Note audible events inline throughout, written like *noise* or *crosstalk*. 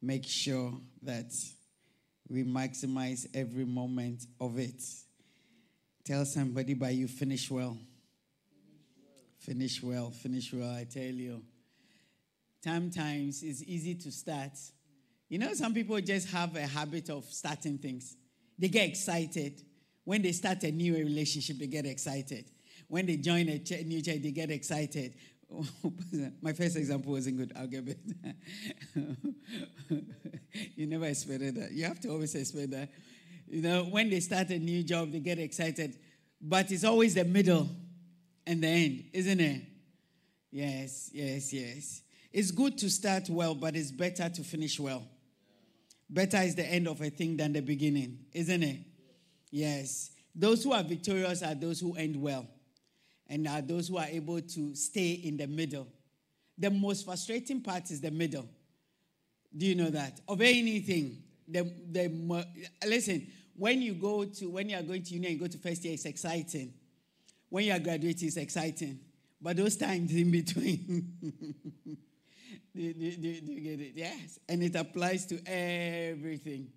make sure that we maximize every moment of it. Tell somebody, by you finish well. Finish well, finish well, I tell you. Sometimes it's easy to start. You know, some people just have a habit of starting things. They get excited. When they start a new relationship, they get excited. When they join a new church, they get excited. *laughs* My first example wasn't good. I'll get it. you never expected that. You have to always expect that. You know, when they start a new job, they get excited. But it's always the middle and the end, isn't it? Yes, yes, yes. It's good to start well, but it's better to finish well. Better is the end of a thing than the beginning, isn't it? Yes. Those who are victorious are those who end well and are those who are able to stay in the middle. The most frustrating part is the middle. Do you know that? Of anything, the, the listen, when you go to when you are going to uni and go to first year, it's exciting. When you are graduating, it's exciting. But those times in between, *laughs* do, do, do, do, you get it? Yes. And it applies to everything,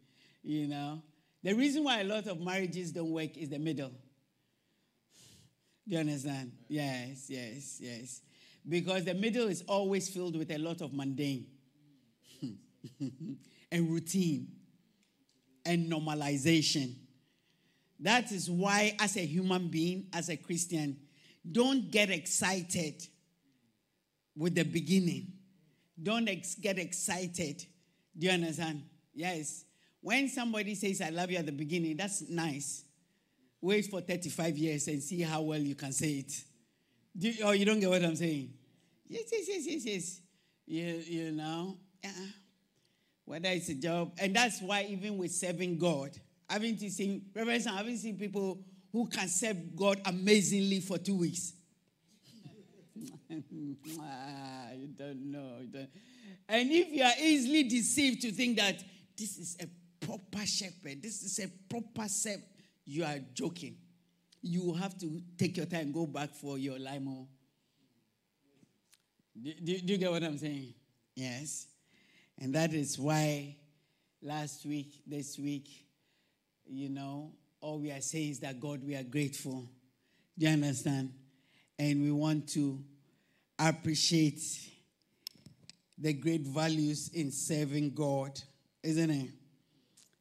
you know. The reason why a lot of marriages don't work is the middle. Do you understand? Yes, yes, yes. Because the middle is always filled with a lot of mundane *laughs* and routine and normalization. That is why, as a human being, as a Christian, don't get excited with the beginning. Don't ex- get excited. Do you understand? Yes. When somebody says, I love you at the beginning, that's nice. Wait for 35 years and see how well you can say it. Do you, oh, you don't get what I'm saying? Yes, yes, yes, yes, yes. You, you know, yeah. whether it's a job. And that's why, even with serving God, haven't you seen, Reverend, I haven't seen people who can serve God amazingly for two weeks. *laughs* you don't know. You don't. And if you are easily deceived to think that this is a proper shepherd, this is a proper servant, you are joking. You have to take your time, go back for your limo. Oh. Do, do, do you get what I'm saying? Yes. And that is why last week, this week, you know, all we are saying is that God, we are grateful. Do you understand? And we want to appreciate the great values in serving God, isn't it?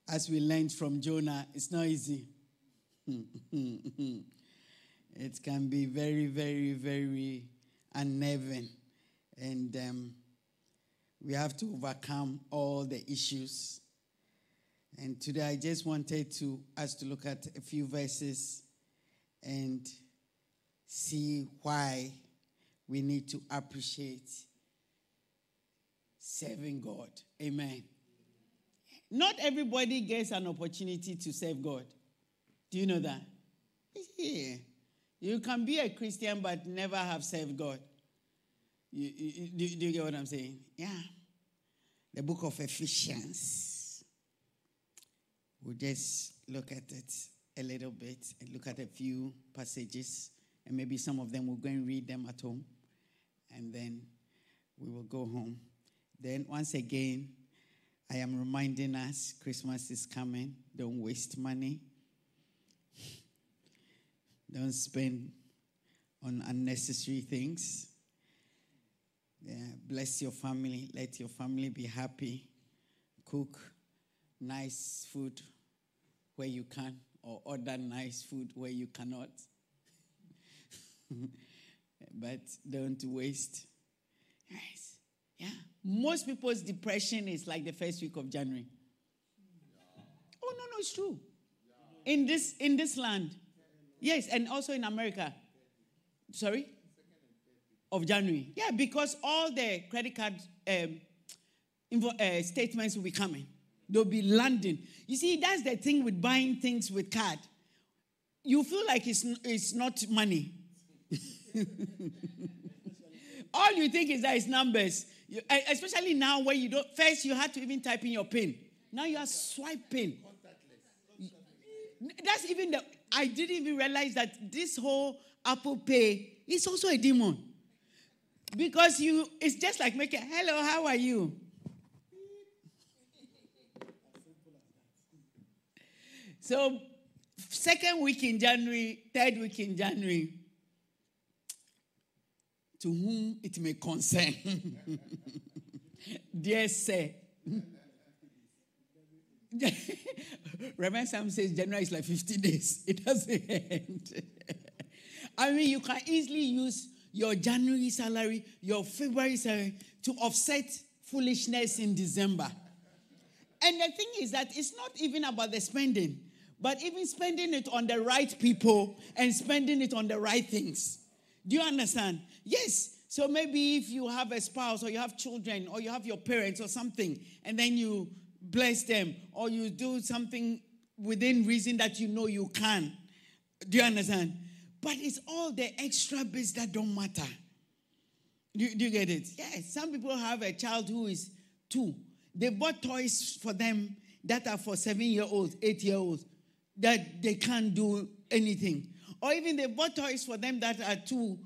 As we learned from Jonah, it's not easy. *laughs* it can be very, very, very unnerving. And um, we have to overcome all the issues. And today I just wanted to us to look at a few verses and see why we need to appreciate serving God. Amen. Not everybody gets an opportunity to serve God. Do you know that? Yeah. You can be a Christian but never have served God. You, you, do, do you get what I'm saying? Yeah. The book of Ephesians. We'll just look at it a little bit and look at a few passages, and maybe some of them we'll go and read them at home, and then we will go home. Then, once again, I am reminding us Christmas is coming. Don't waste money. Don't spend on unnecessary things. Yeah, bless your family. Let your family be happy. Cook nice food where you can, or order nice food where you cannot. *laughs* but don't waste. Yes. Yeah. Most people's depression is like the first week of January. Yeah. Oh no, no, it's true. Yeah. In this in this land. Yes, and also in America. Sorry? Of January. Yeah, because all the credit card um, invo- uh, statements will be coming. They'll be landing. You see, that's the thing with buying things with card. You feel like it's, it's not money. *laughs* all you think is that it's numbers. You, especially now where you don't, first you had to even type in your PIN. Now you are swiping. That's even the, I didn't even realize that this whole Apple Pay is also a demon. Because you, it's just like making, hello, how are you? So, second week in January, third week in January, to whom it may concern. *laughs* Dear sir. *laughs* Reverend Sam says January is like 50 days. It doesn't end. *laughs* I mean, you can easily use your January salary, your February salary to offset foolishness in December. And the thing is that it's not even about the spending, but even spending it on the right people and spending it on the right things. Do you understand? Yes. So maybe if you have a spouse or you have children or you have your parents or something, and then you bless them or you do something within reason that you know you can. Do you understand? But it's all the extra bits that don't matter. Do, do you get it? Yes. Some people have a child who is two. They bought toys for them that are for seven year olds, eight year olds, that they can't do anything. Or even they bought toys for them that are two,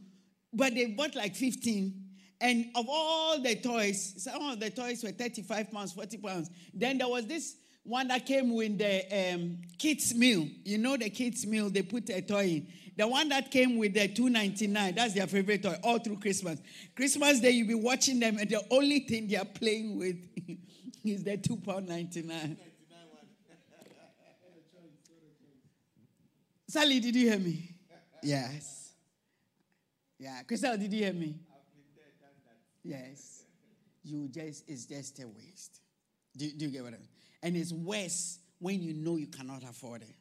but they bought like 15. And of all the toys, some of the toys were 35 pounds, 40 pounds. Then there was this one that came with the um, kids' meal. You know the kids' meal, they put a toy in. The one that came with the 299, that's their favorite toy all through Christmas. Christmas Day, you'll be watching them, and the only thing they are playing with *laughs* is the 2 pound 99. Sally, did you hear me? Yes. Yeah. Crystal, did you hear me? Yes. You just, it's just a waste. Do, do you get what I mean? And it's worse when you know you cannot afford it.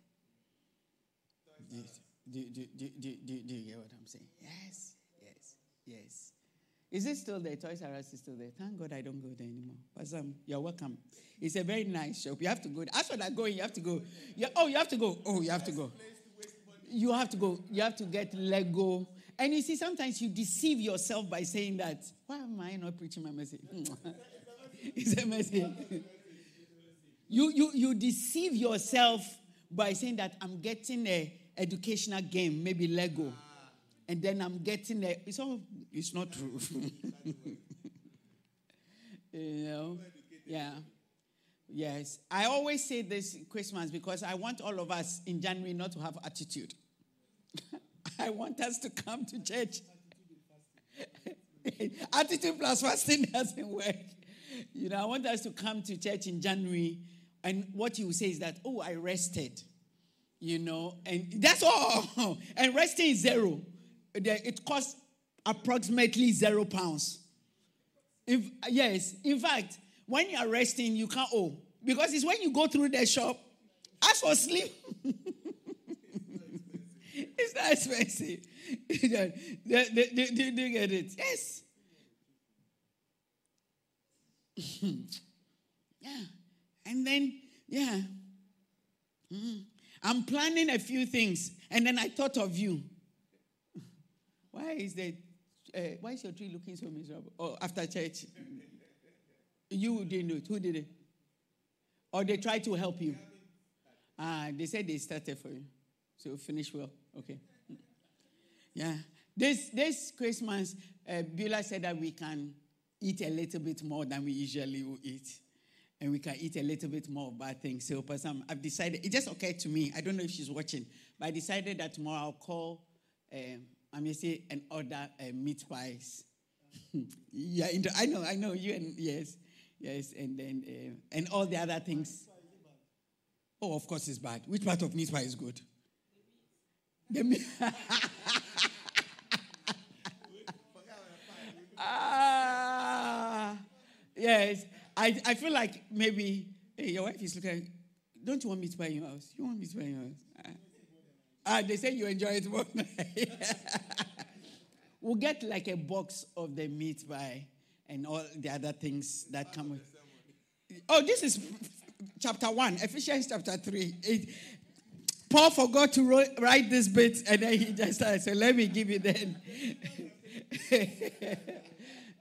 Do, do, do, do, do, do, do you get what I'm saying? Yes, yes, yes. Is it still there? Toys R Us is still there. Thank God I don't go there anymore. But um, you're welcome. It's a very nice shop. You have to go. As for that going, you have to go. You, oh, you have to go. Oh, you have to go. You have to go. You have to get Lego. And you see, sometimes you deceive yourself by saying that. Why am I not preaching my message? *laughs* it's a message. you, you, you deceive yourself by saying that I'm getting a educational game, maybe Lego, and then I'm getting a. It's all. It's not true. *laughs* you know. Yeah. Yes. I always say this Christmas because I want all of us in January not to have attitude. *laughs* *laughs* I want us to come to church. *laughs* attitude plus fasting *laughs* doesn't work. You know, I want us to come to church in January, and what you say is that, oh, I rested you know, and that's all. and resting is zero. It costs approximately zero pounds. If, yes, in fact, when you are resting, you can't owe because it's when you go through the shop. As for sleep, it's not expensive. *laughs* do, do, do, do you get it? Yes. *laughs* yeah. And then, yeah. Mm. I'm planning a few things, and then I thought of you. *laughs* Why is the uh, why is your tree looking so miserable? Oh, after church, you didn't do it. Who did it? Or they tried to help you? Ah, they said they started for you, so finish well. Okay. Yeah. This this Christmas, uh, said that we can eat a little bit more than we usually will eat and we can eat a little bit more of bad things. So, Pastor, I've decided, it just occurred to me, I don't know if she's watching, but I decided that tomorrow I'll call, um, I'm going to say, and order uh, meat pies. *laughs* yeah, I know, I know, you and, yes, yes, and then, uh, and all the other things. Oh, of course it's bad. Which part of meat pie is good? *laughs* Ah, yes. I, I feel like maybe, hey, your wife is looking, don't you want me to buy your house? You want me to buy your house? Ah, uh, they say you enjoy it more. *laughs* we'll get like a box of the meat pie and all the other things that come with. Oh, this is chapter 1, Ephesians chapter 3. It, Paul forgot to write this bit and then he just started. So let me give you then. *laughs*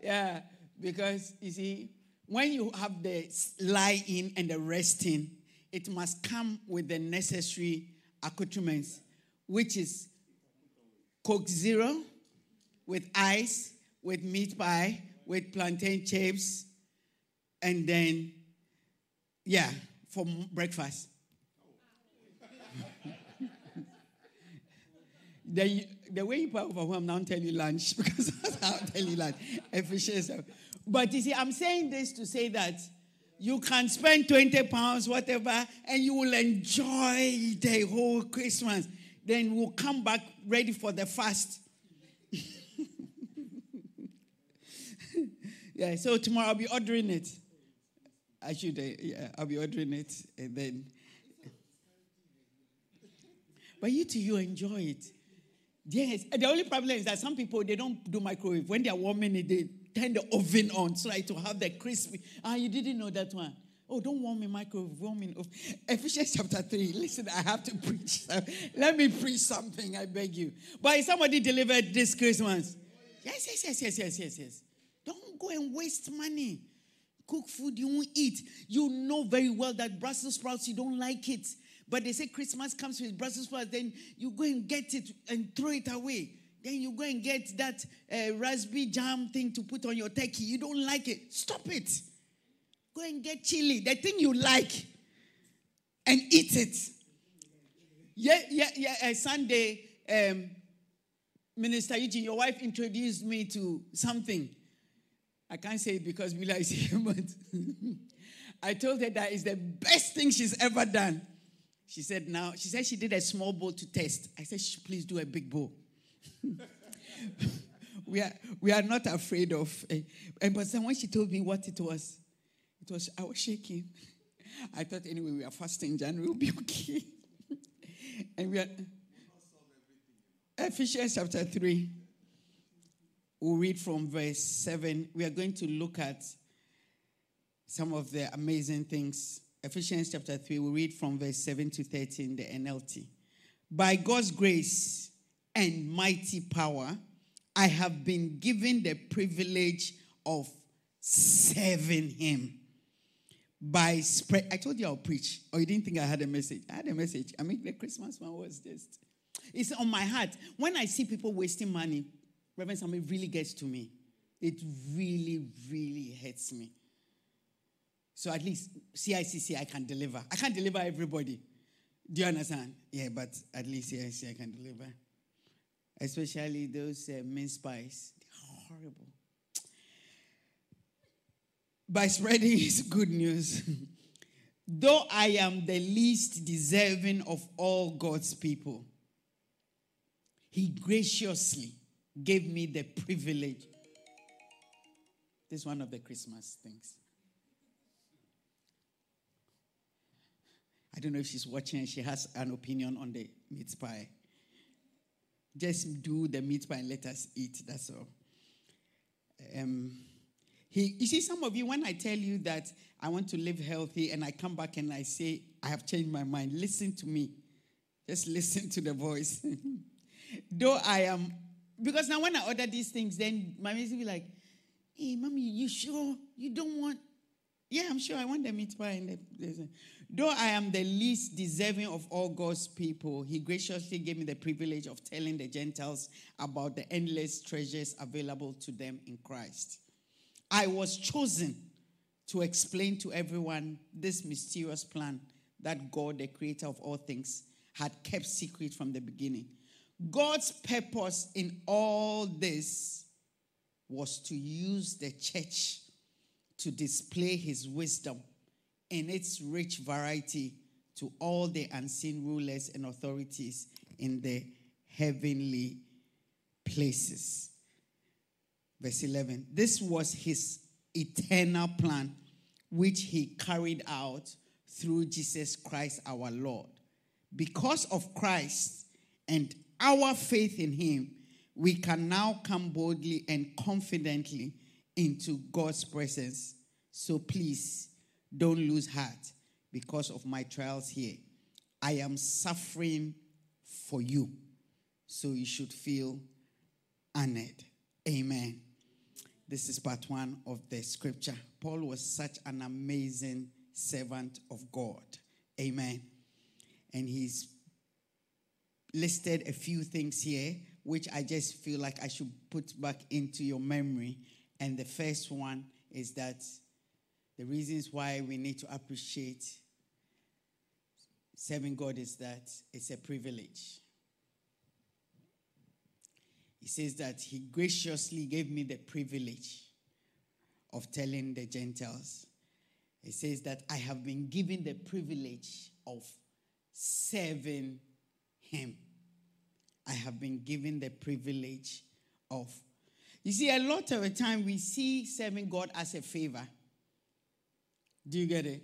yeah, because you see, when you have the lying and the resting, it must come with the necessary accoutrements, which is Coke Zero with ice, with meat pie, with plantain chips, and then, yeah, for breakfast. The, the way you are overwhelmed, now tell you lunch *laughs* because that's how I'll tell you lunch. Efficiency. But you see, I'm saying this to say that you can spend 20 pounds, whatever, and you will enjoy the whole Christmas. Then we'll come back ready for the fast. *laughs* yeah, so tomorrow I'll be ordering it. I should, uh, yeah, I'll be ordering it and then. But you too, you enjoy it. Yes. The only problem is that some people they don't do microwave. When they are warming it, they turn the oven on so like to have the crispy. Ah, you didn't know that one. Oh, don't warm in microwave, warm in oven. Ephesians chapter 3. Listen, I have to *laughs* preach. Let me preach something, I beg you. But somebody delivered this Christmas. Yes, yes, yes, yes, yes, yes, yes. Don't go and waste money. Cook food you won't eat. You know very well that Brussels sprouts, you don't like it. But they say Christmas comes with Brussels sprouts, then you go and get it and throw it away. Then you go and get that uh, raspberry jam thing to put on your turkey. You don't like it. Stop it. Go and get chili, the thing you like, and eat it. Yeah, yeah, yeah. Uh, Sunday, um, Minister Eugene, your wife introduced me to something. I can't say it because Mila is *laughs* here, but *laughs* I told her that is the best thing she's ever done. She said, now, she said she did a small bowl to test. I said, please do a big bowl. *laughs* we, are, we are not afraid of. Uh, but then when she told me what it was, it was, I was shaking. *laughs* I thought, anyway, we are fasting, January will be okay. *laughs* and we are. Ephesians chapter 3. We'll read from verse 7. We are going to look at some of the amazing things Ephesians chapter 3, we read from verse 7 to 13, the NLT. By God's grace and mighty power, I have been given the privilege of serving Him. By spread, I told you I'll preach, or you didn't think I had a message. I had a message. I mean, the Christmas one was just, it's on my heart. When I see people wasting money, Reverend Samuel really gets to me. It really, really hurts me. So at least CICC I can deliver. I can't deliver everybody. Do you understand? Yeah, but at least CICC I can deliver. Especially those uh, mince pies. They're horrible. By spreading *laughs* his good news, *laughs* though I am the least deserving of all God's people, he graciously gave me the privilege. This is one of the Christmas things. I don't know if she's watching and she has an opinion on the meat pie. Just do the meat pie and let us eat. That's all. Um, he, you see, some of you, when I tell you that I want to live healthy and I come back and I say, I have changed my mind, listen to me. Just listen to the voice. *laughs* Though I am, because now when I order these things, then my will be like, hey, mommy, you sure you don't want? Yeah, I'm sure I want the meat pie. And the, Though I am the least deserving of all God's people, He graciously gave me the privilege of telling the Gentiles about the endless treasures available to them in Christ. I was chosen to explain to everyone this mysterious plan that God, the creator of all things, had kept secret from the beginning. God's purpose in all this was to use the church to display his wisdom in its rich variety to all the unseen rulers and authorities in the heavenly places. Verse 11 This was his eternal plan, which he carried out through Jesus Christ our Lord. Because of Christ and our faith in him, we can now come boldly and confidently into God's presence. So please don't lose heart because of my trials here. I am suffering for you. So you should feel honored. Amen. This is part one of the scripture. Paul was such an amazing servant of God. Amen. And he's listed a few things here, which I just feel like I should put back into your memory. And the first one is that the reasons why we need to appreciate serving God is that it's a privilege. he says that he graciously gave me the privilege of telling the Gentiles. He says that I have been given the privilege of serving him. I have been given the privilege of. You see, a lot of the time we see serving God as a favor. Do you get it?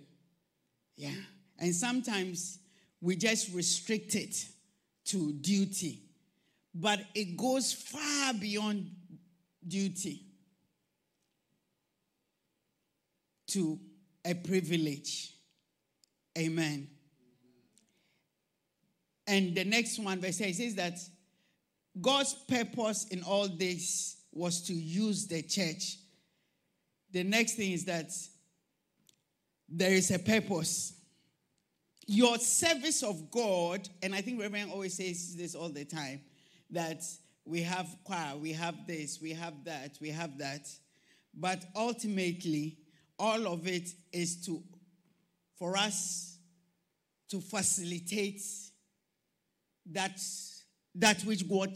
Yeah. And sometimes we just restrict it to duty, but it goes far beyond duty to a privilege. Amen. And the next one, verse 8 says that God's purpose in all this was to use the church. The next thing is that there is a purpose. Your service of God, and I think Reverend always says this all the time, that we have choir, we have this, we have that, we have that. But ultimately, all of it is to for us to facilitate that that which God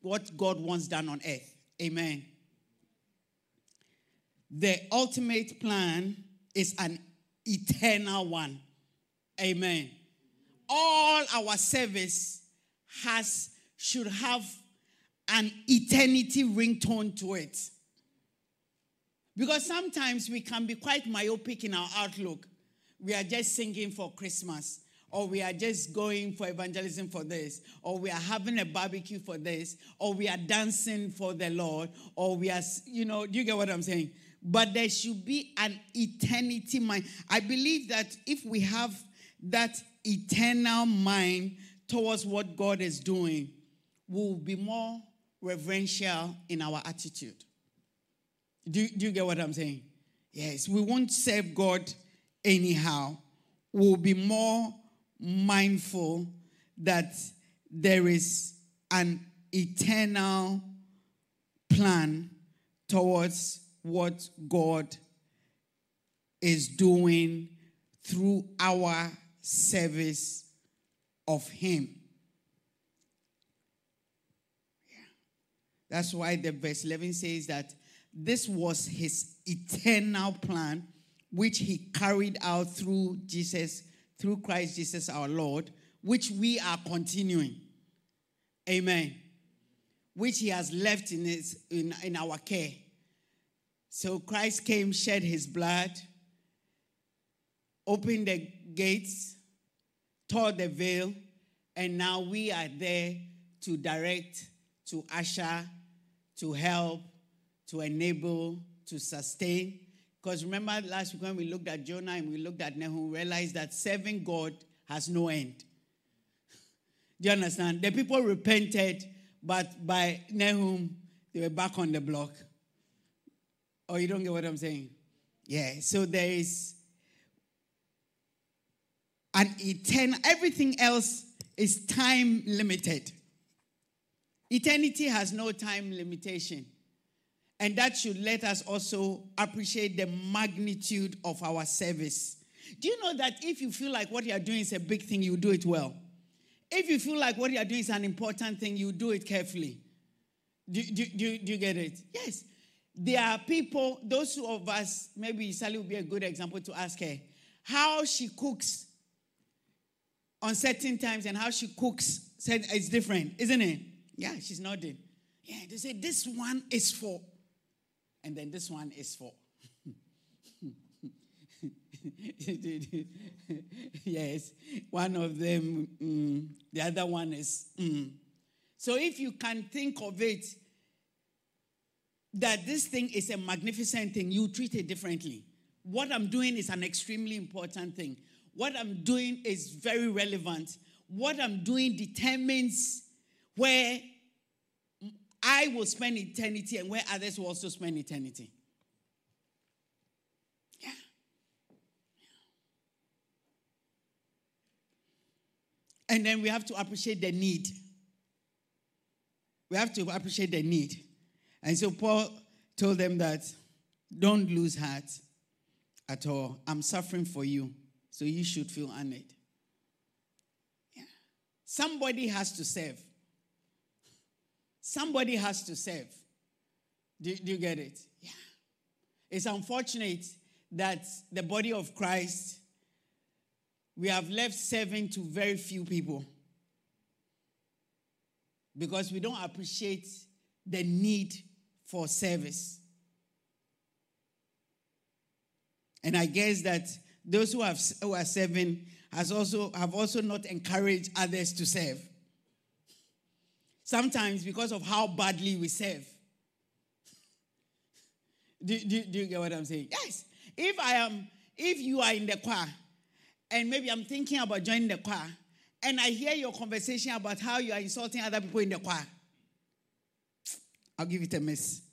what God wants done on earth. Amen. The ultimate plan is an eternal one. Amen. All our service has should have an eternity ringtone to it. Because sometimes we can be quite myopic in our outlook. We are just singing for Christmas, or we are just going for evangelism for this, or we are having a barbecue for this, or we are dancing for the Lord, or we are, you know, do you get what I'm saying? But there should be an eternity mind. I believe that if we have that eternal mind towards what God is doing, we'll be more reverential in our attitude. Do, do you get what I'm saying? Yes, we won't serve God anyhow. We'll be more mindful that there is an eternal plan towards what God is doing through our service of Him. Yeah. That's why the verse 11 says that this was his eternal plan, which he carried out through Jesus, through Christ Jesus our Lord, which we are continuing. Amen. Which he has left in, his, in, in our care. So Christ came, shed his blood, opened the gates, tore the veil, and now we are there to direct, to usher, to help, to enable, to sustain. Because remember last week when we looked at Jonah and we looked at Nahum, we realized that serving God has no end. *laughs* Do you understand? The people repented, but by Nahum, they were back on the block. Oh, you don't get what I'm saying? Yeah, so there is an eternal, everything else is time limited. Eternity has no time limitation. And that should let us also appreciate the magnitude of our service. Do you know that if you feel like what you are doing is a big thing, you do it well? If you feel like what you are doing is an important thing, you do it carefully. Do, do, do, do you get it? Yes. There are people, those of us, maybe Sally will be a good example to ask her how she cooks on certain times and how she cooks said it's different, isn't it? Yeah, she's nodding. Yeah, they say this one is for and then this one is for. *laughs* yes, one of them, mm, the other one is. Mm. So if you can think of it that this thing is a magnificent thing, you treat it differently. What I'm doing is an extremely important thing. What I'm doing is very relevant. What I'm doing determines where I will spend eternity and where others will also spend eternity. Yeah. And then we have to appreciate the need. We have to appreciate the need. And so Paul told them that don't lose heart at all. I'm suffering for you, so you should feel honored. Yeah. Somebody has to serve. somebody has to serve. Do, do you get it? Yeah. It's unfortunate that the body of Christ, we have left serving to very few people because we don't appreciate the need for service. And I guess that those who, have, who are serving has also, have also not encouraged others to serve. Sometimes because of how badly we serve. Do, do, do you get what I'm saying? Yes. If I am, if you are in the choir, and maybe I'm thinking about joining the choir, and I hear your conversation about how you are insulting other people in the choir, I'll give it a miss.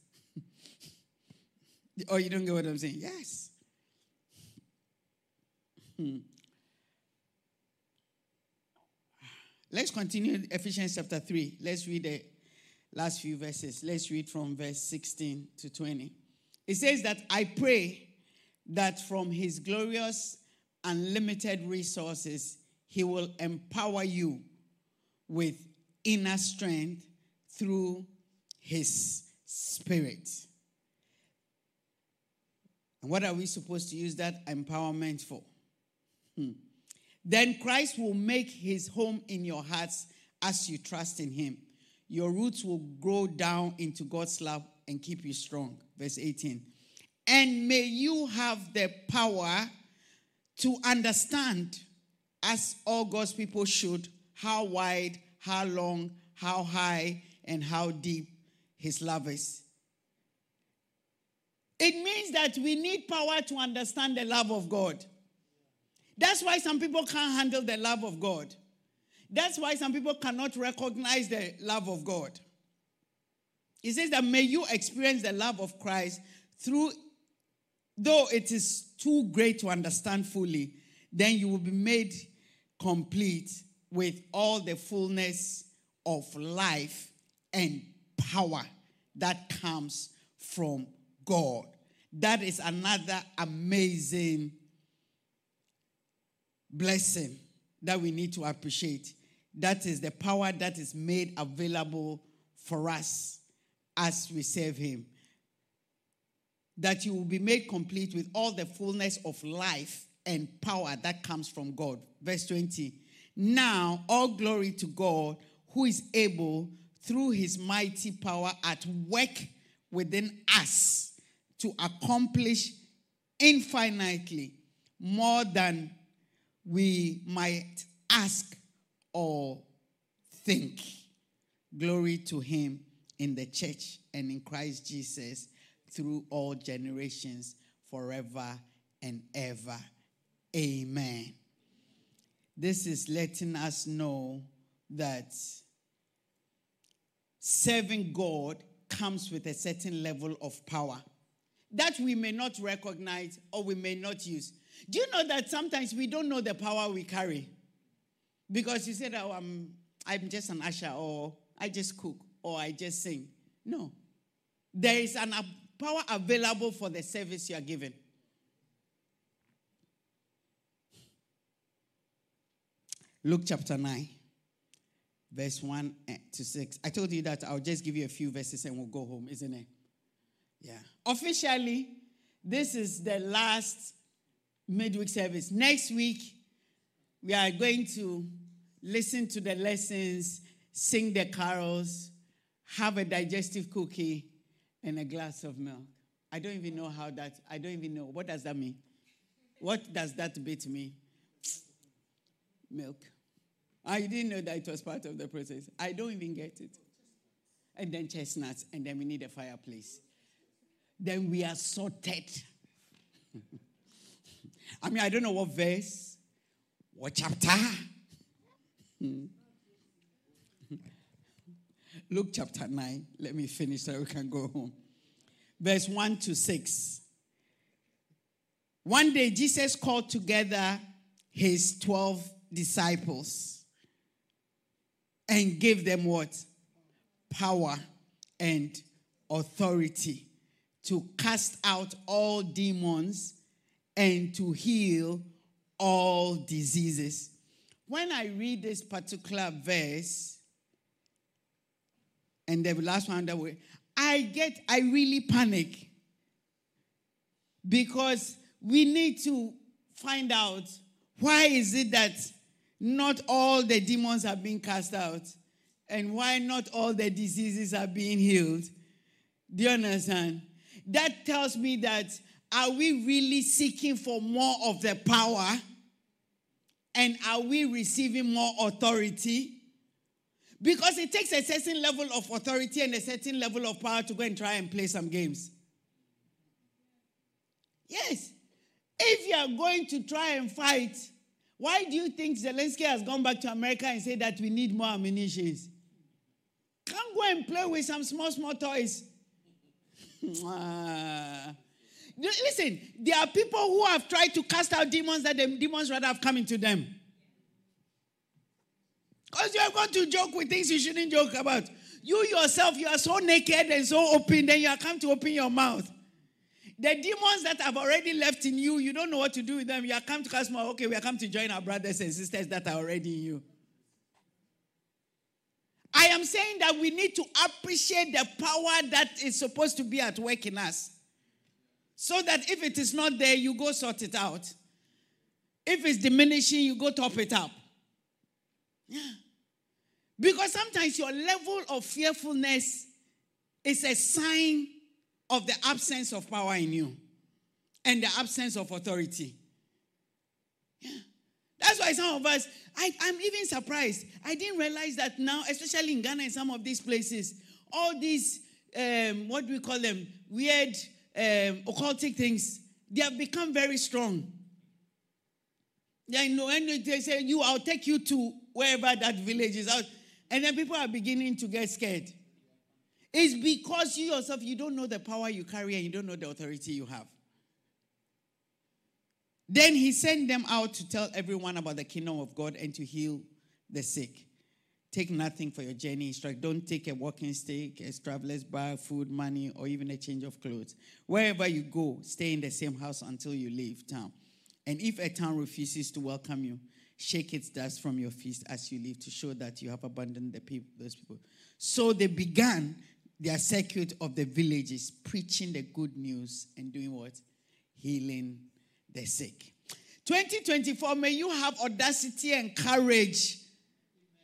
Or you don't get what I'm saying? Yes. Hmm. Let's continue Ephesians chapter 3. Let's read the last few verses. Let's read from verse 16 to 20. It says that I pray that from his glorious, unlimited resources, he will empower you with inner strength through his spirit. And what are we supposed to use that empowerment for? Hmm. Then Christ will make his home in your hearts as you trust in him. Your roots will grow down into God's love and keep you strong. Verse 18. And may you have the power to understand, as all God's people should, how wide, how long, how high, and how deep his love is. It means that we need power to understand the love of God. That's why some people can't handle the love of God. That's why some people cannot recognize the love of God. He says that may you experience the love of Christ through, though it is too great to understand fully, then you will be made complete with all the fullness of life and power that comes from God. That is another amazing blessing that we need to appreciate. That is the power that is made available for us as we serve Him. That you will be made complete with all the fullness of life and power that comes from God. Verse 20. Now, all glory to God who is able, through his mighty power at work within us, to accomplish infinitely more than we might ask or think. Glory to him in the church and in Christ Jesus through all generations, forever and ever. Amen. This is letting us know that serving God comes with a certain level of power that we may not recognize or we may not use. Do you know that sometimes we don't know the power we carry? Because you said, oh, I'm, I'm just an usher, or I just cook, or I just sing. No. There is an power available for the service you are given. Luke chapter 9, verse 1 eh, to 6. I told you that I'll just give you a few verses and we'll go home, isn't it? Yeah. Officially, this is the last midweek service. Next week, we are going to listen to the lessons, sing the carols, have a digestive cookie, and a glass of milk. I don't even know how that, I don't even know. What does that mean? What does that bit mean? Milk. I didn't know that it was part of the process. I don't even get it. And then chestnuts, and then we need a fireplace. Then we are sorted. I mean, I don't know what verse, what chapter. Luke chapter 9. Let me finish so we can go home. Verse 1 to 6. One day, Jesus called together his 12 disciples and gave them what? Power and authority to cast out all demons and to heal all diseases. When I read this particular verse, and the last one that way, I get, I really panic because we need to find out why is it that not all the demons are being cast out and why not all the diseases are being healed. Do you understand? That tells me that are we really seeking for more of the power? And are we receiving more authority? Because it takes a certain level of authority and a certain level of power to go and try and play some games. Yes. If you are going to try and fight, why do you think Zelensky has gone back to America and said that we need more ammunition? Can't go and play with some small, small toys. Listen, there are people who have tried to cast out demons that the demons rather have come into them. Because you are going to joke with things you shouldn't joke about. You yourself, you are so naked and so open, then you are come to open your mouth. The demons that have already left in you, you don't know what to do with them. You are come to cast more. Okay, we are come to join our brothers and sisters that are already in you. I am saying that we need to appreciate the power that is supposed to be at work in us. So that if it is not there, you go sort it out. If it's diminishing, you go top it up. Yeah. Because sometimes your level of fearfulness is a sign of the absence of power in you and the absence of authority. Yeah. That's why some of us, I, am even surprised. I didn't realize that now, especially in Ghana and some of these places, all these, um, what do we call them, weird um, occultic things, they have become very strong. They know, and they say, "You, I'll take you to wherever that village is." Out, and then people are beginning to get scared. It's because you yourself you don't know the power you carry and you don't know the authority you have. Then he sent them out to tell everyone about the kingdom of God and to heal the sick. Take nothing for your journey. Don't take a walking stick, a traveler's bag, food, money, or even a change of clothes. Wherever you go, stay in the same house until you leave town. And if a town refuses to welcome you, shake its dust from your feet as you leave to show that you have abandoned the people, those people. So they began their circuit of the villages, preaching the good news and doing what? Healing the sick. 2024, may you have audacity and courage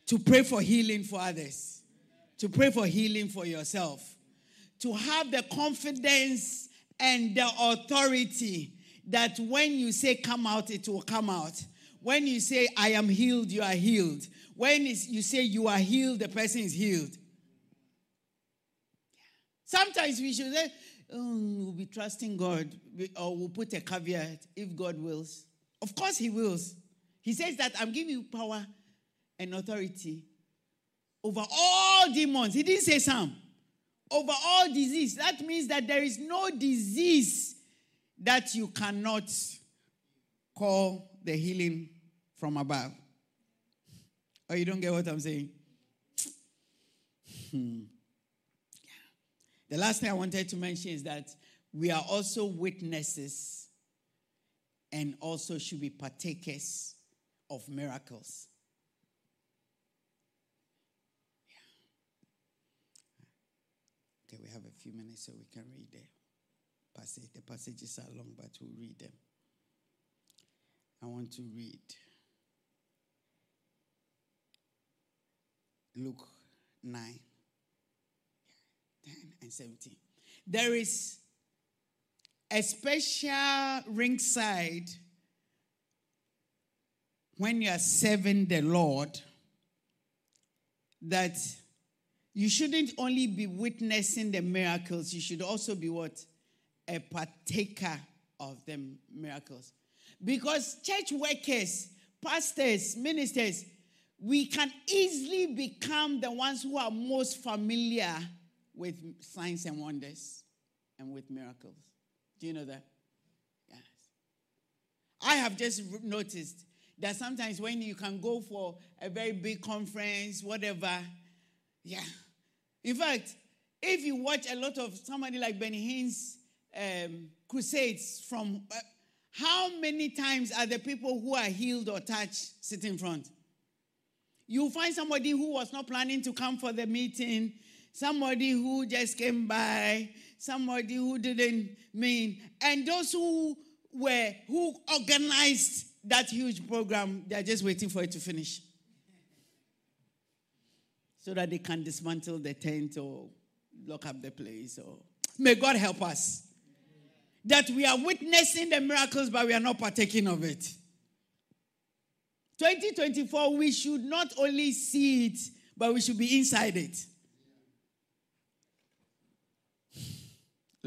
to pray for healing for others, to pray for healing for yourself, to have the confidence and the authority that when you say come out, it will come out. When you say I am healed, you are healed. When you say you are healed, the person is healed. Sometimes we should say, oh, we'll be trusting God, or we'll put a caveat if God wills. Of course, He wills. He says that I'm giving you power and authority over all demons. He didn't say some. Over all disease. That means that there is no disease that you cannot call the healing from above. Or you don't get what I'm saying? Hmm. The last thing I wanted to mention is that we are also witnesses and also should be partakers of miracles. Okay, we have a few minutes so we can read the passage. The passages are long, but we'll read them. I want to read Luke 9, 10, and 17. There is a special ringside when you are serving the Lord that you shouldn't only be witnessing the miracles, you should also be what? A partaker of the miracles. Because church workers, pastors, ministers, we can easily become the ones who are most familiar with signs and wonders and with miracles. Do you know that? Yes. I have just noticed that sometimes when you can go for a very big conference, whatever, yeah, in fact, if you watch a lot of somebody like Benny Hinn's um, crusades from uh, how many times are the people who are healed or touched sitting in front? You find somebody who was not planning to come for the meeting, somebody who just came by, somebody who didn't mean, and those who were who organized that huge program, they're just waiting for it to finish. So that they can dismantle the tent or lock up the place or may God help us. That we are witnessing the miracles, but we are not partaking of it. 2024, we should not only see it, but we should be inside it.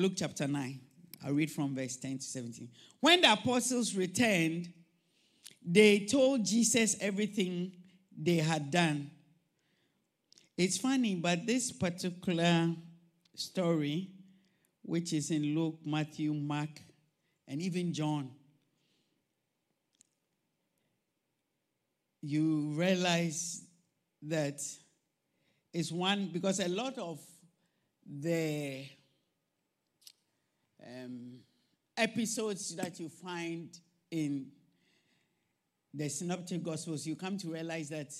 Luke chapter 9. I'll read from verse 10 to 17. When the apostles returned, they told Jesus everything they had done. It's funny, but this particular story, which is in Luke, Matthew, Mark, and even John, you realize that it's one because a lot of the um, episodes that you find in the synoptic gospels, you come to realize that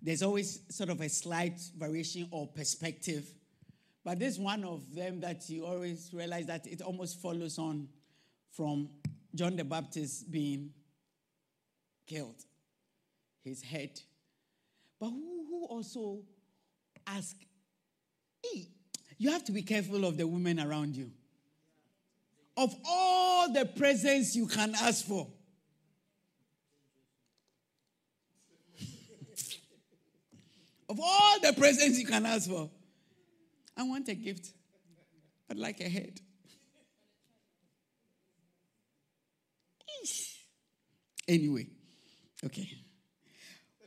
there's always sort of a slight variation or perspective. But this one of them that you always realize that it almost follows on from John the Baptist being killed, his head. But who, who also hey, you have to be careful of the women around you of all the presents you can ask for. of all the presents you can ask for, I want a gift. I'd like a head. Anyway, okay.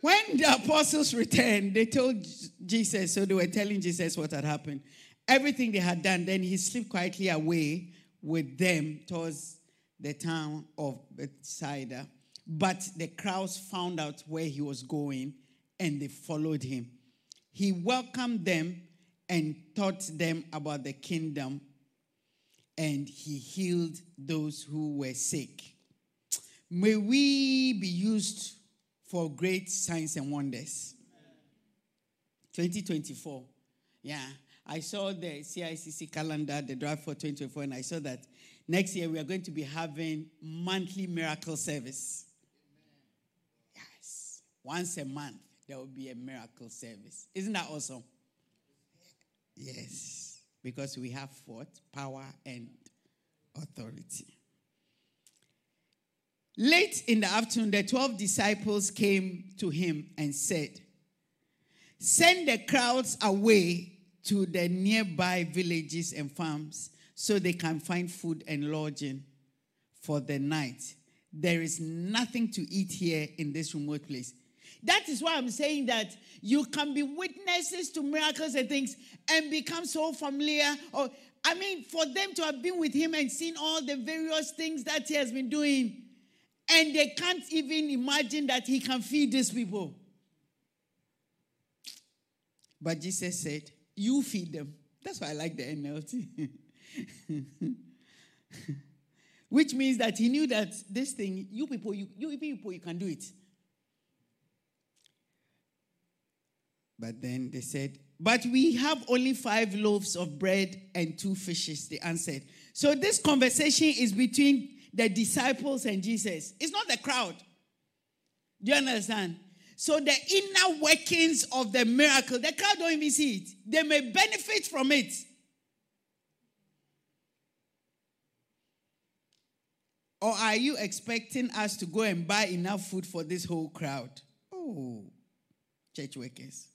When the apostles returned, they told Jesus, so they were telling Jesus what had happened, everything they had done. Then he slipped quietly away with them towards the town of Bethsaida. But the crowds found out where he was going and they followed him. He welcomed them and taught them about the kingdom, and he healed those who were sick. May we be used for great signs and wonders. 2024. Yeah. I saw the CICC calendar, the draft for 2024, and I saw that next year we are going to be having monthly miracle service. Yes. Once a month, there will be a miracle service. Isn't that awesome? Yes. Because we have what? Power and authority. Late in the afternoon, the 12 disciples came to him and said, Send the crowds away to the nearby villages and farms so they can find food and lodging for the night. There is nothing to eat here in this remote place. That is why I'm saying that you can be witnesses to miracles and things and become so familiar. Or, I mean, for them to have been with him and seen all the various things that he has been doing, and they can't even imagine that he can feed these people. But Jesus said, you feed them. That's why I like the NLT. *laughs* Which means that he knew that this thing, you people, you, you people, you can do it. But then they said, But we have only five loaves of bread and two fishes, they answered. So this conversation is between the disciples and Jesus. It's not the crowd. Do you understand? So the inner workings of the miracle, the crowd don't even see it. They may benefit from it. Or are you expecting us to go and buy enough food for this whole crowd? Oh, church workers.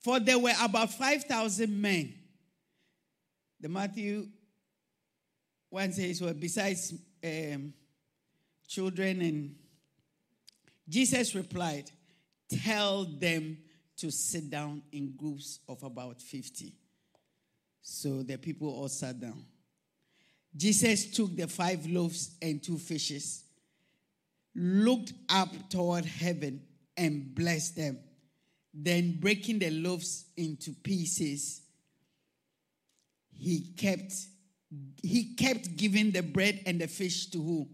For there were about 5,000 men. The Matthew one says, well, besides um, children and Jesus replied, Tell them to sit down in groups of about 50. So the people all sat down. Jesus took the five loaves and two fishes, looked up toward heaven, and blessed them. Then, breaking the loaves into pieces, he kept he kept giving the bread and the fish to who?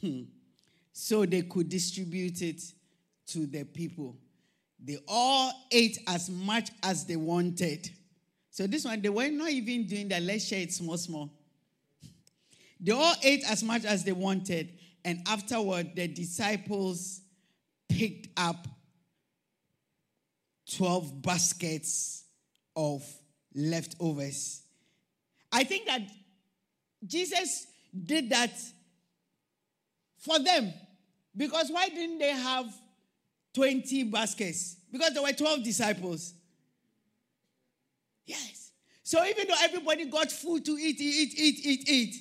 Hmm. So they could distribute it to the people. They all ate as much as they wanted. So this one, they were not even doing that. Let's share it small, small. They all ate as much as they wanted. And afterward, the disciples picked up 12 baskets of leftovers. I think that Jesus did that for them. Because why didn't they have 20 baskets? Because there were 12 disciples. Yes. So even though everybody got food to eat, eat, eat, eat, eat,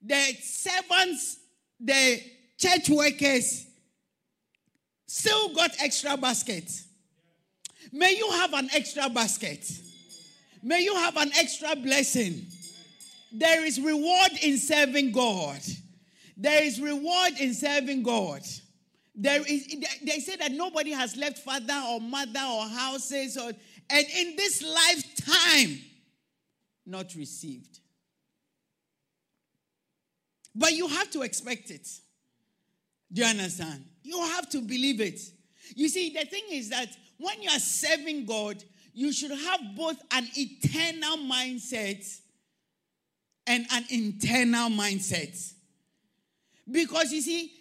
the servants, the church workers still got extra baskets. May you have an extra basket. May you have an extra blessing. There is reward in serving God. There is reward in serving God. There is they say that nobody has left father or mother or houses or and in this lifetime not received. But you have to expect it. Do you understand? You have to believe it. You see, the thing is that when you are serving God, you should have both an eternal mindset and an internal mindset. Because you see,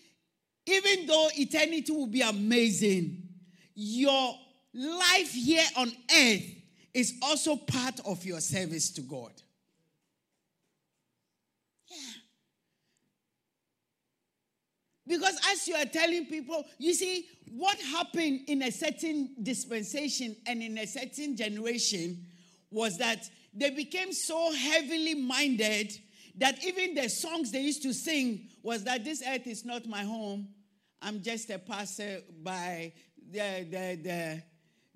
even though eternity will be amazing, your life here on earth is also part of your service to God. Yeah. Because as you are telling people, you see, what happened in a certain dispensation and in a certain generation was that they became so heavily minded that even the songs they used to sing was that this earth is not my home. I'm just a passer by the, the, the,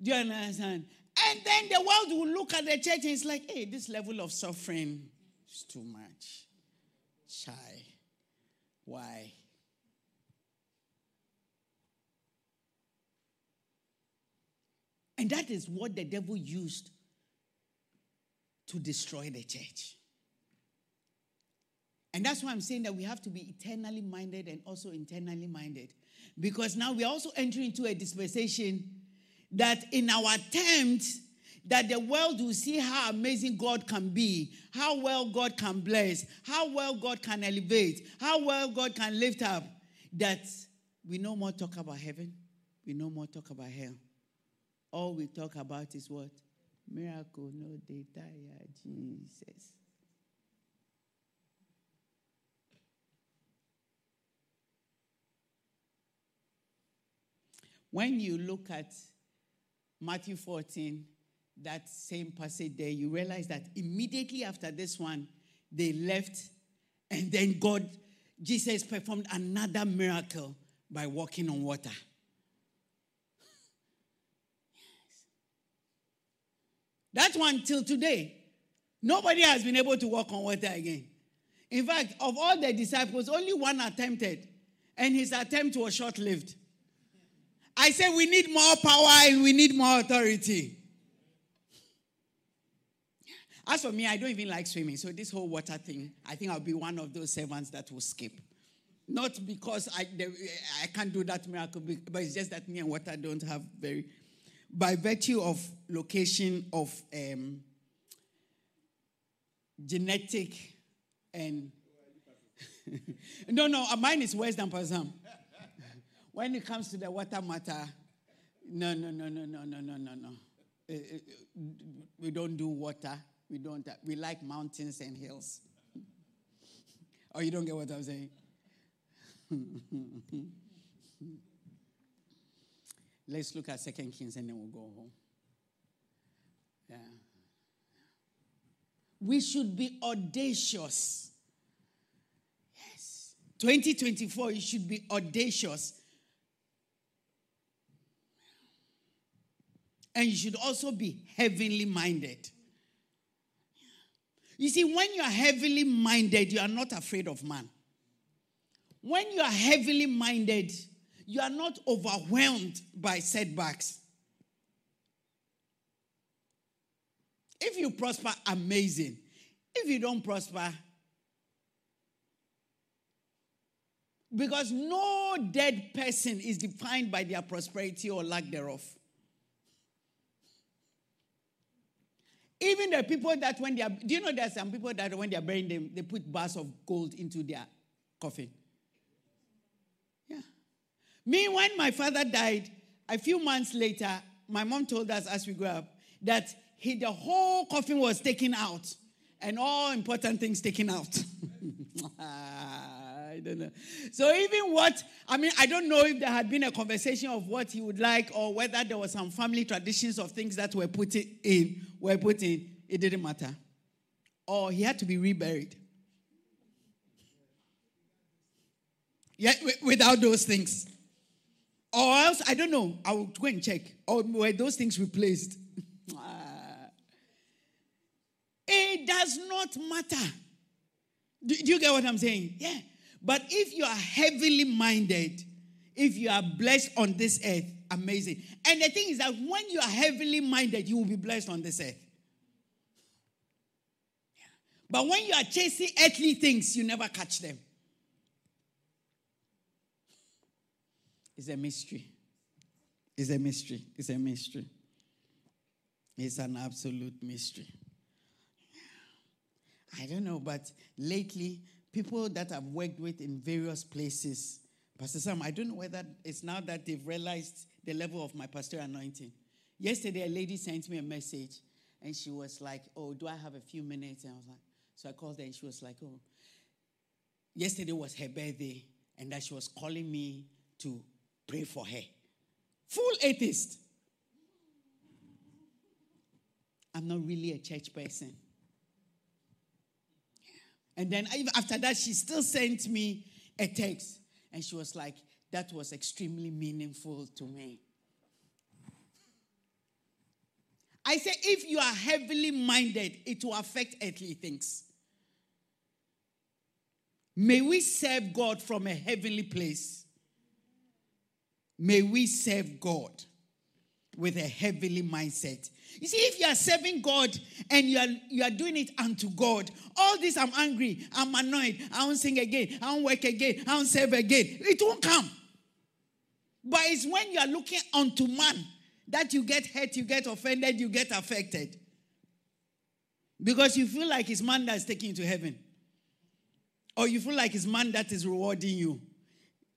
do you understand? And then the world will look at the church and it's like, hey, this level of suffering is too much. Shy. Why? And that is what the devil used to destroy the church. And that's why I'm saying that we have to be eternally minded and also internally minded. Because now we're also entering into a dispensation that in our attempt that the world will see how amazing God can be, how well God can bless, how well God can elevate, how well God can lift up, that we no more talk about heaven, we no more talk about hell. All we talk about is what? Miracle, no data, Jesus. When you look at Matthew 14, that same passage there, you realize that immediately after this one, they left, and then God, Jesus performed another miracle by walking on water. Yes. That one till today, nobody has been able to walk on water again. In fact, of all the disciples, only one attempted, and his attempt was short lived. I say we need more power and we need more authority. As for me, I don't even like swimming. So, this whole water thing, I think I'll be one of those servants that will skip. Not because I, I can't do that miracle, but it's just that me and water don't have very. By virtue of location of um, genetic and. *laughs* no, no, mine is worse than Pastor Sam. When it comes to the water matter, no, no, no, no, no, no, no, no, no. Uh, uh, we don't do water. We don't. Uh, we like mountains and hills. oh, you don't get what I'm saying? *laughs* Let's look at Second Kings and then we'll go home. Yeah. We should be audacious. Yes. 2024, you should be audacious. And you should also be heavenly minded. You see, when you are heavily minded, you are not afraid of man. When you are heavily minded, you are not overwhelmed by setbacks. If you prosper, amazing. If you don't prosper, because no dead person is defined by their prosperity or lack thereof. Even the people that when they are, do you know there are some people that when they are burying them, they put bars of gold into their coffin? Yeah. Me, when my father died, a few months later, my mom told us as we grew up that he, the whole coffin was taken out and all important things taken out. *laughs* Ah. I don't know. So even what I mean, I don't know if there had been a conversation of what he would like, or whether there was some family traditions of things that were put in, were put in. It didn't matter, or he had to be reburied. Yeah, without those things, or else I don't know. I will go and check. Or were those things replaced? *laughs* it does not matter. Do, do you get what I'm saying? Yeah. But if you are heavily minded, if you are blessed on this earth, amazing. And the thing is that when you are heavily minded, you will be blessed on this earth. But when you are chasing earthly things, you never catch them. It's a mystery. It's a mystery. It's a mystery. It's an absolute mystery. I don't know, but lately, people that I've worked with in various places, Pastor Sam, I don't know whether it's now that they've realized the level of my pastoral anointing. Yesterday, a lady sent me a message and she was like, Oh, do I have a few minutes? And I was like, So I called her and she was like, Oh, yesterday was her birthday and that she was calling me to pray for her. Full atheist. I'm not really a church person. And then after that, she still sent me a text. And she was like, that was extremely meaningful to me. I say, if you are heavily minded, it will affect earthly things. May we serve God from a heavenly place. May we serve God with a heavenly mindset. You see, if you are serving God and you are, you are doing it unto God, all this I'm angry, I'm annoyed, I won't sing again, I won't work again, I won't serve again, it won't come. But it's when you are looking unto man that you get hurt, you get offended, you get affected. Because you feel like it's man that's taking you to heaven. Or you feel like it's man that is rewarding you.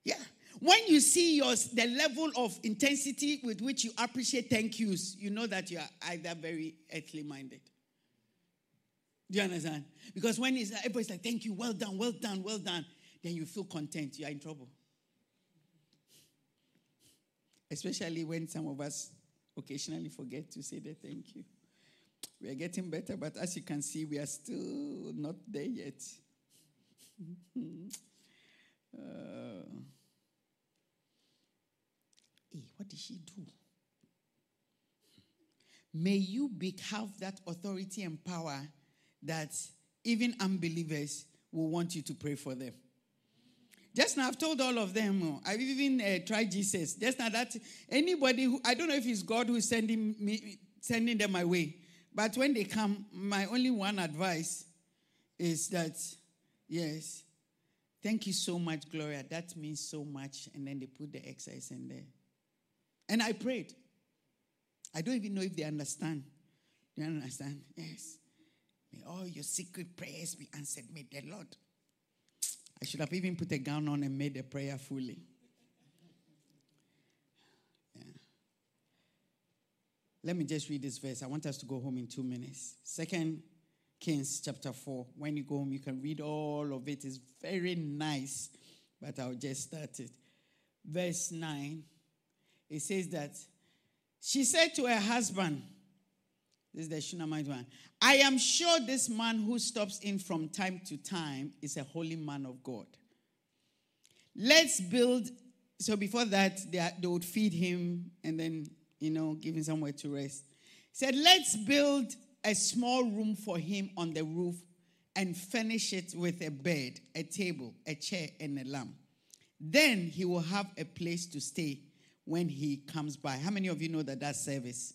Yeah. When you see your, the level of intensity with which you appreciate thank yous, you know that you are either very earthly minded. Do you understand? Because when it's, everybody's like, thank you, well done, well done, well done, then you feel content. You are in trouble. Especially when some of us occasionally forget to say the thank you. We are getting better, but as you can see, we are still not there yet. *laughs* uh, Hey, what did she do? May you be, have that authority and power that even unbelievers will want you to pray for them. Just now, I've told all of them. Oh, I've even uh, tried Jesus. Just now, that anybody who I don't know if it's God who's sending me, sending them my way, but when they come, my only one advice is that, yes, thank you so much, Gloria. That means so much. And then they put the exercise in there. And I prayed. I don't even know if they understand. Do you understand? Yes. May all your secret prayers be answered. May the Lord. I should have even put a gown on and made the prayer fully. Let me just read this verse. I want us to go home in two minutes. Second Kings chapter 4. When you go home, you can read all of it. It's very nice, but I'll just start it. Verse 9 it says that she said to her husband, this is the Shunammite one, I am sure this man who stops in from time to time is a holy man of God. Let's build. So before that, they, they would feed him and then, you know, give him somewhere to rest. He said, Let's build a small room for him on the roof and furnish it with a bed, a table, a chair, and a lamp. Then he will have a place to stay when he comes by. How many of you know that that's service?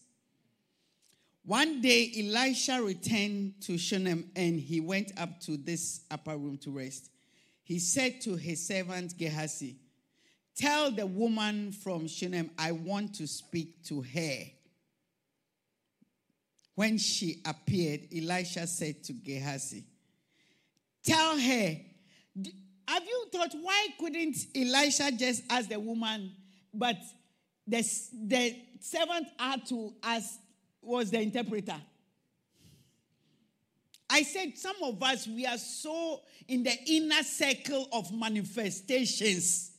One day, Elisha returned to Shunem and he went up to this upper room to rest. He said to his servant Gehazi, Tell the woman from Shunem, I want to speak to her. When she appeared, Elisha said to Gehazi, Tell her, have you thought why couldn't Elisha just ask the woman, but the, the servant had to ask, was the interpreter? I said, some of us, we are so in the inner circle of manifestations.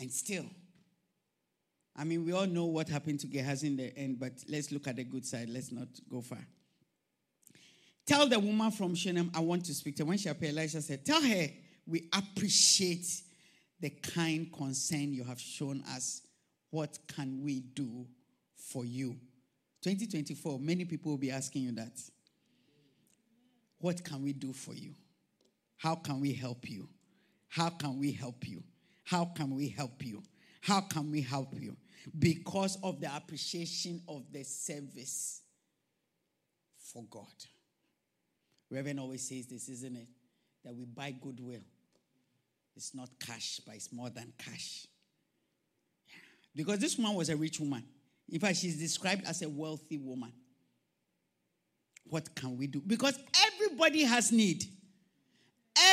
And still, I mean, we all know what happened to Gehazi in the end, but let's look at the good side. Let's not go far. Tell the woman from Shunem, I want to speak to her. When she appeared, Elisha said, Tell her we appreciate the kind concern you have shown us. What can we do for you? 2024, many people will be asking you that. What can we do for you? How can we help you? How can we help you? How can we help you? How can we help you? Because of the appreciation of the service for God. Reverend always says this, isn't it? That we buy goodwill. It's not cash, but it's more than cash. Because this woman was a rich woman. In fact, she's described as a wealthy woman. What can we do? Because everybody has need.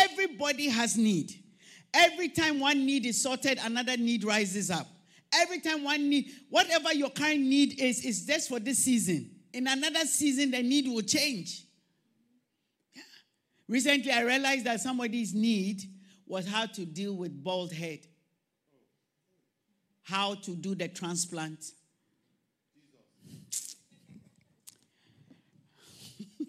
Everybody has need. Every time one need is sorted, another need rises up. Every time one need, whatever your current need is, is just for this season. In another season, the need will change. Recently, I realized that somebody's need was how to deal with bald head, how to do the transplant. *laughs*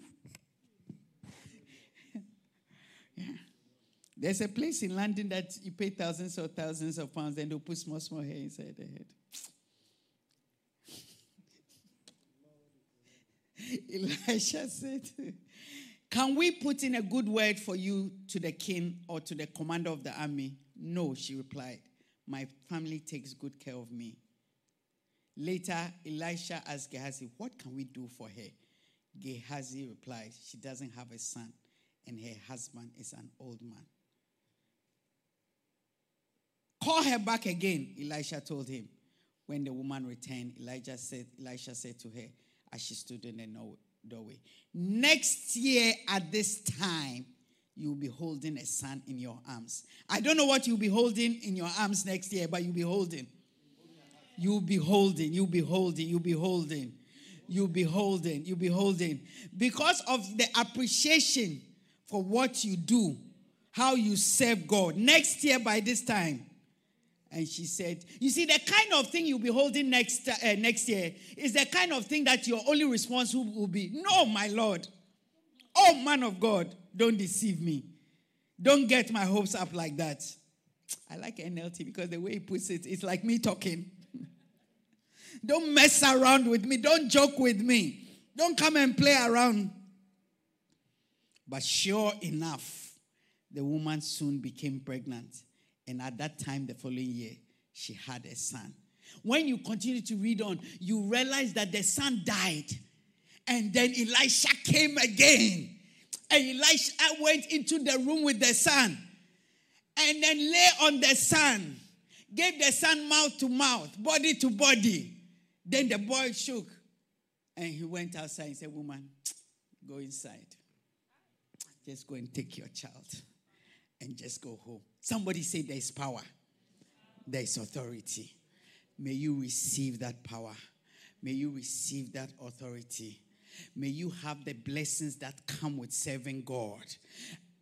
There's a place in London that you pay thousands or thousands of pounds, and they'll put small, small hair inside the head. *laughs* Elisha said, Can we put in a good word for you to the king or to the commander of the army? No, she replied. My family takes good care of me. Later, Elisha asked Gehazi, What can we do for her? Gehazi replied, She doesn't have a son, and her husband is an old man. Call her back again, Elisha told him. When the woman returned, Elijah said, Elisha said to her as she stood in the doorway, Next year at this time, you'll be holding a son in your arms. I don't know what you'll be holding in your arms next year, but you'll be holding. You'll be holding, you'll be holding, you'll be holding, you'll be holding, you'll be holding. Because of the appreciation for what you do, how you serve God. Next year, by this time, and she said, You see, the kind of thing you'll be holding next, uh, next year is the kind of thing that your only response will, will be, No, my Lord. Oh, man of God, don't deceive me. Don't get my hopes up like that. I like NLT because the way he puts it, it's like me talking. *laughs* don't mess around with me. Don't joke with me. Don't come and play around. But sure enough, the woman soon became pregnant and at that time, the following year, she had a son. When you continue to read on, you realize that the son died. And then Elisha came again. And Elisha went into the room with the son. And then lay on the son. Gave the son mouth to mouth, body to body. Then the boy shook. And he went outside and said, Woman, go inside. Just go and take your child and just go home. Somebody say there's power, there's authority. May you receive that power. May you receive that authority. May you have the blessings that come with serving God.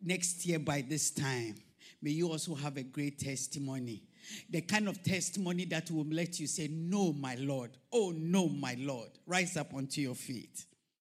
Next year, by this time, may you also have a great testimony. The kind of testimony that will let you say, No, my Lord. Oh, no, my Lord. Rise up onto your feet.